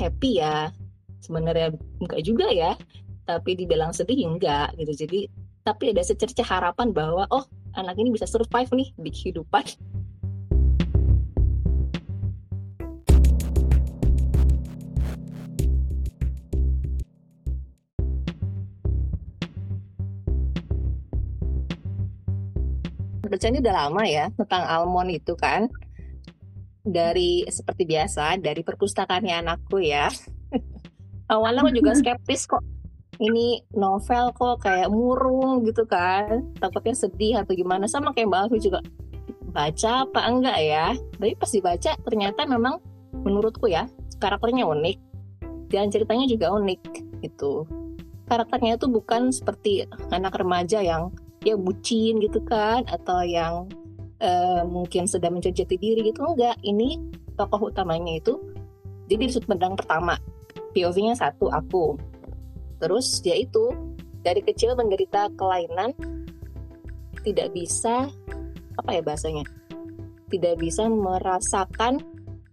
happy ya. Sebenarnya enggak juga ya. Tapi dibilang sedih enggak gitu. Jadi tapi ada secerca harapan bahwa oh anak ini bisa survive nih di kehidupan. Bacanya udah lama ya tentang almond itu kan dari seperti biasa dari perpustakaannya anakku ya. Awalnya aku juga skeptis kok ini novel kok kayak murung gitu kan takutnya sedih atau gimana. Sama kayak Mbak Alfi juga baca apa enggak ya? Tapi pas dibaca ternyata memang menurutku ya karakternya unik dan ceritanya juga unik gitu. Karakternya itu bukan seperti anak remaja yang ya bucin gitu kan atau yang uh, mungkin sedang mencari diri gitu enggak ini tokoh utamanya itu jadi di sudut pandang pertama POV-nya satu aku. Terus dia itu dari kecil menderita kelainan tidak bisa apa ya bahasanya? Tidak bisa merasakan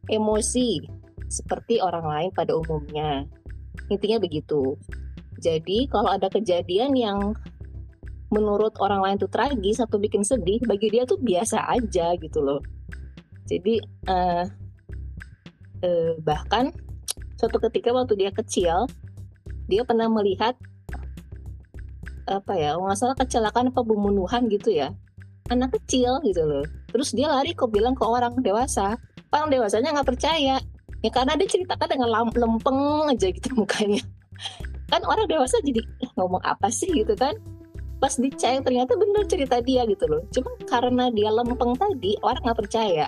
emosi seperti orang lain pada umumnya. Intinya begitu. Jadi kalau ada kejadian yang menurut orang lain tuh tragis atau bikin sedih, bagi dia tuh biasa aja gitu loh. Jadi uh, uh, bahkan suatu ketika waktu dia kecil dia pernah melihat apa ya nggak salah kecelakaan apa pembunuhan gitu ya. Anak kecil gitu loh. Terus dia lari kok bilang ke orang dewasa orang dewasanya nggak percaya. Ya karena dia ceritakan dengan lempeng aja gitu mukanya. Kan orang dewasa jadi ngomong apa sih? gitu kan pas dicek ternyata bener cerita dia gitu loh cuma karena dia lempeng tadi orang nggak percaya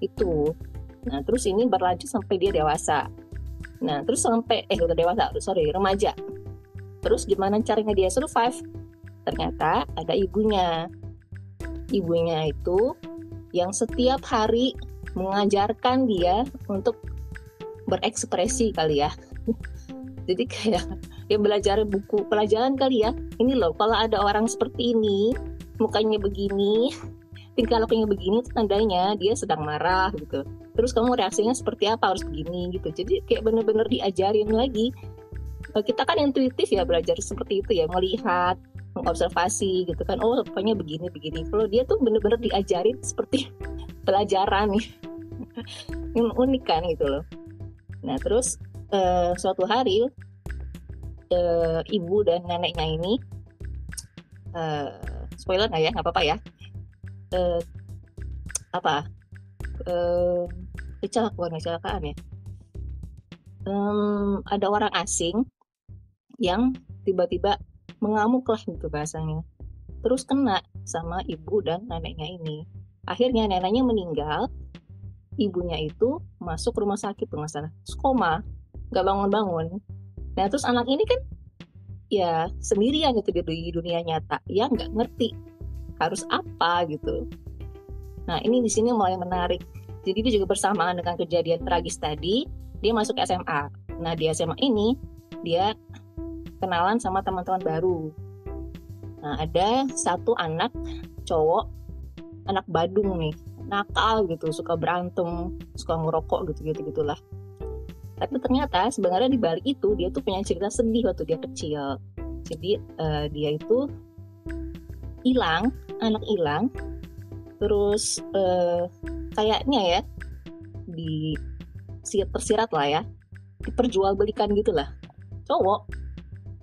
itu nah terus ini berlanjut sampai dia dewasa Nah, terus sampai eh udah dewasa, sorry, remaja. Terus gimana caranya dia survive? Ternyata ada ibunya. Ibunya itu yang setiap hari mengajarkan dia untuk berekspresi kali ya. Jadi kayak dia belajar buku pelajaran kali ya. Ini loh, kalau ada orang seperti ini, mukanya begini, tingkah lakunya begini, tandanya dia sedang marah gitu. Terus kamu reaksinya seperti apa harus begini gitu. Jadi kayak bener-bener diajarin lagi. Kita kan intuitif ya belajar seperti itu ya melihat mengobservasi gitu kan. Oh rupanya begini begini. Kalau dia tuh bener-bener diajarin seperti pelajaran nih. Yang unik kan gitu loh. Nah terus uh, suatu hari uh, ibu dan neneknya ini uh, spoiler nggak ya? Nggak apa-apa ya. Uh, apa? Uh, kecelakaan kecelakaan ya. Um, ada orang asing yang tiba-tiba mengamuk lah gitu bahasanya. Terus kena sama ibu dan neneknya ini. Akhirnya neneknya meninggal ibunya itu masuk rumah sakit tuh nggak salah. Koma nggak bangun-bangun nah terus anak ini kan ya sendirian gitu di dunia nyata ya nggak ngerti harus apa gitu nah ini di sini mulai menarik jadi dia juga bersamaan dengan kejadian tragis tadi, dia masuk SMA. Nah di SMA ini dia kenalan sama teman-teman baru. Nah ada satu anak cowok, anak Badung nih, nakal gitu, suka berantem, suka ngerokok gitu-gitu gitulah. Tapi ternyata sebenarnya di balik itu dia tuh punya cerita sedih waktu dia kecil. Jadi uh, dia itu hilang, anak hilang, terus uh, kayaknya ya di tersirat lah ya. Diperjualbelikan gitulah cowok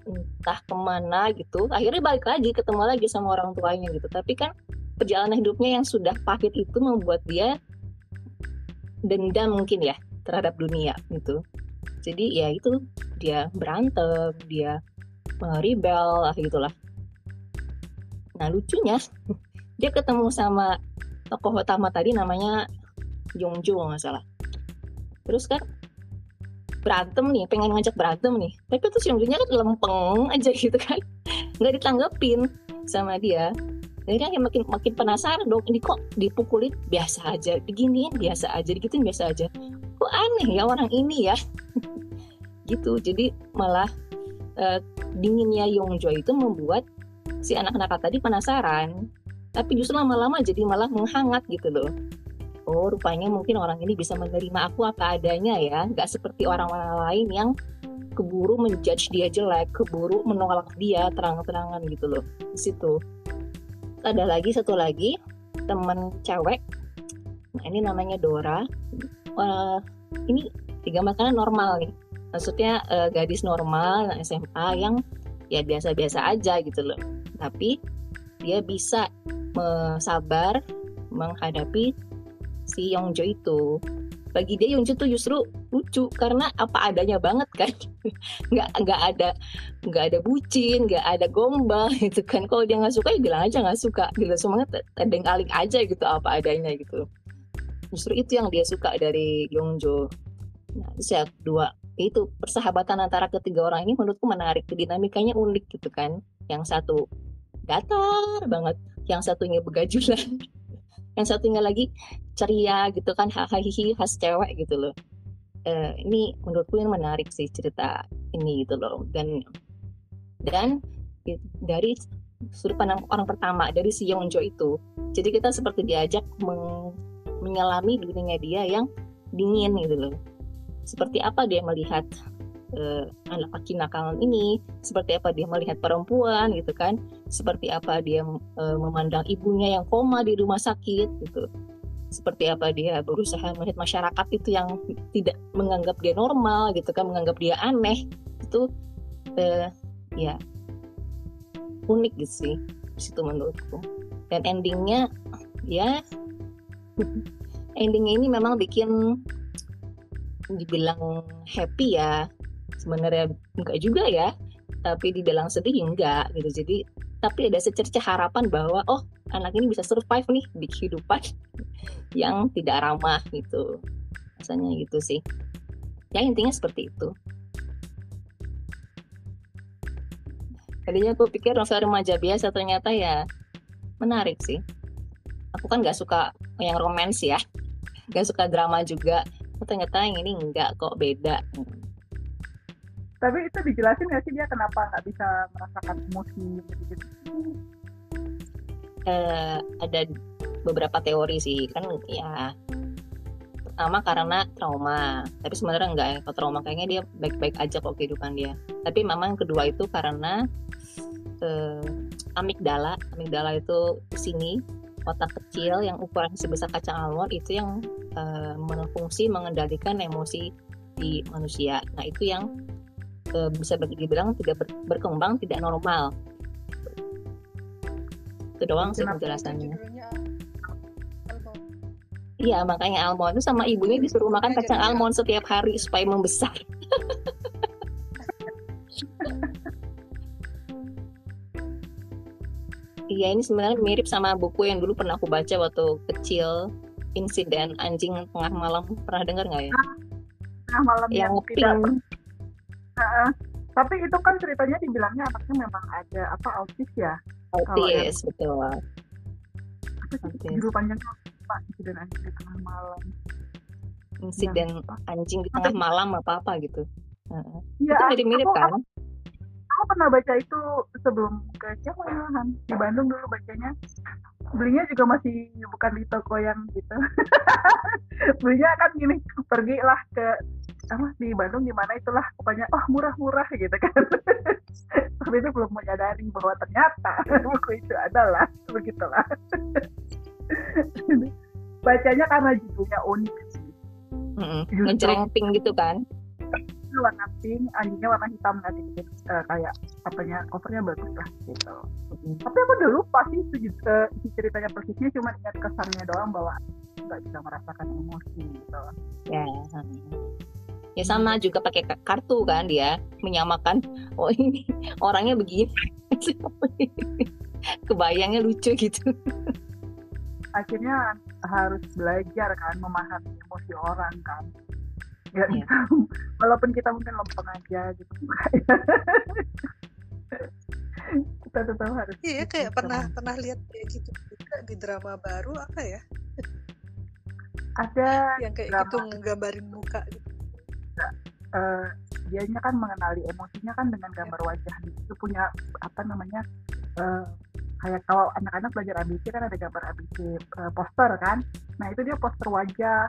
entah ke mana gitu. Akhirnya balik lagi ketemu lagi sama orang tuanya gitu. Tapi kan perjalanan hidupnya yang sudah pahit itu membuat dia dendam mungkin ya terhadap dunia gitu. Jadi ya itu dia berantem dia rebel lah gitulah. Nah lucunya dia ketemu sama tokoh utama tadi namanya Yongjo nggak salah. Terus kan berantem nih pengen ngajak berantem nih. Tapi tuh si Yongjonya kan lempeng aja gitu kan. Nggak ditanggepin sama dia. Akhirnya yang makin makin penasaran dong ini kok dipukulin? Biasa aja beginiin biasa aja digituin biasa aja kok aneh ya orang ini ya? Gitu jadi malah uh, dinginnya Yongjo itu membuat si anak-anak tadi penasaran. Tapi justru lama-lama jadi malah menghangat gitu loh. Oh rupanya mungkin orang ini bisa menerima aku apa adanya ya. Nggak seperti orang-orang lain yang keburu menjudge dia jelek keburu menolak dia terang-terangan gitu loh. Di situ. Ada lagi satu lagi teman cewek. Nah ini namanya Dora uh, ini tiga makanan normal nih. Maksudnya uh, gadis normal SMA yang ya biasa-biasa aja gitu loh. Tapi dia bisa sabar menghadapi si Yongjo itu. Bagi dia Yongjo tuh justru lucu karena apa adanya banget kan. Nggak nggak ada nggak ada bucin nggak ada gombal gitu kan. Kalau dia nggak suka ya bilang aja nggak suka gitu. Semuanya tendeng aja gitu apa adanya gitu justru itu yang dia suka dari Yongjo. Nah terus ya dua itu persahabatan antara ketiga orang ini menurutku menarik. Dinamikanya unik gitu kan. Yang satu datar banget yang satunya begajulan yang satunya lagi ceria gitu kan hahaha khas cewek gitu loh. Uh, ini menurutku yang menarik sih cerita ini gitu loh. Dan dan dari sudut pandang orang pertama dari si Yongjo itu jadi kita seperti diajak meng, menyelami dunia dia yang dingin gitu loh. Seperti apa dia melihat uh, anak laki nakalan ini, seperti apa dia melihat perempuan gitu kan, seperti apa dia uh, memandang ibunya yang koma di rumah sakit gitu, seperti apa dia berusaha melihat masyarakat itu yang tidak menganggap dia normal gitu kan, menganggap dia aneh itu uh, ya unik gitu sih situ menurutku. Dan endingnya ya endingnya ini memang bikin dibilang happy ya. Sebenarnya enggak juga ya tapi dibilang sedih enggak gitu. Jadi tapi ada secerca harapan bahwa oh anak ini bisa survive nih di kehidupan yang tidak ramah gitu. Rasanya gitu sih. Ya intinya seperti itu. Tadinya aku pikir novel remaja biasa ternyata ya. Menarik sih. Aku kan nggak suka yang romans ya. Nggak suka drama juga. Ternyata yang ini enggak kok beda. Tapi itu dijelasin nggak sih dia kenapa nggak bisa merasakan emosi gitu? Uh, ada beberapa teori sih. Kan ya pertama karena trauma. Tapi sebenarnya enggak ya. Kalau trauma kayaknya dia baik-baik aja kok kehidupan dia. Tapi memang kedua itu karena uh, amigdala. Amigdala itu sini otak kecil yang ukuran sebesar kacang almond itu yang uh, berfungsi mengendalikan emosi di manusia. Nah itu yang uh, bisa dibilang tidak ber, berkembang tidak normal. Itu doang sih penjelasannya. Iya makanya almond itu sama ibunya disuruh makan kacang almond setiap hari supaya membesar. Iya ini sebenarnya mirip sama buku yang dulu pernah aku baca waktu kecil insiden anjing tengah malam pernah dengar nggak ya? Tengah malam yang, yang pink. Uh, tapi itu kan ceritanya dibilangnya anaknya memang ada apa autis ya? Autis yang, betul. Apa sih judul panjangnya Pak insiden anjing di tengah malam. Insiden ya, anjing di tengah malam apa apa gitu. Uh, ya, itu mirip-mirip kan? Aku, aku pernah baca itu sebelum ke malahan di Bandung dulu bacanya. Belinya juga masih bukan di toko yang gitu. Belinya kan gini pergilah ke apa di Bandung di mana itulah. Pokoknya oh murah-murah gitu kan. Tapi itu belum menyadari bahwa ternyata buku itu adalah begitulah. Bacanya karena judulnya unik sih. Mm -hmm. gitu kan warna pink anjingnya warna hitam nanti. Uh, kayak apanya covernya bagus lah gitu. Hmm. tapi aku udah lupa sih itu uh, isi ceritanya persisnya cuma ingat kesannya doang bahwa nggak bisa merasakan emosi gitu. Ya ya sama juga pakai kartu kan dia menyamakan oh ini orangnya begini. Kebayangnya lucu gitu. Akhirnya harus belajar kan memahami emosi orang kan ya. walaupun kita mungkin lempeng aja gitu. Kita tetap harus iya kayak pernah pernah lihat kayak gitu juga di drama baru apa ya? Ada yang kayak drama. gitu nggambarin muka gitu. Uh, kan mengenali emosinya kan dengan gambar wajah itu punya apa namanya uh, kayak kalau anak-anak belajar ABC kan ada gambar ABC uh, poster kan. Nah itu dia poster wajah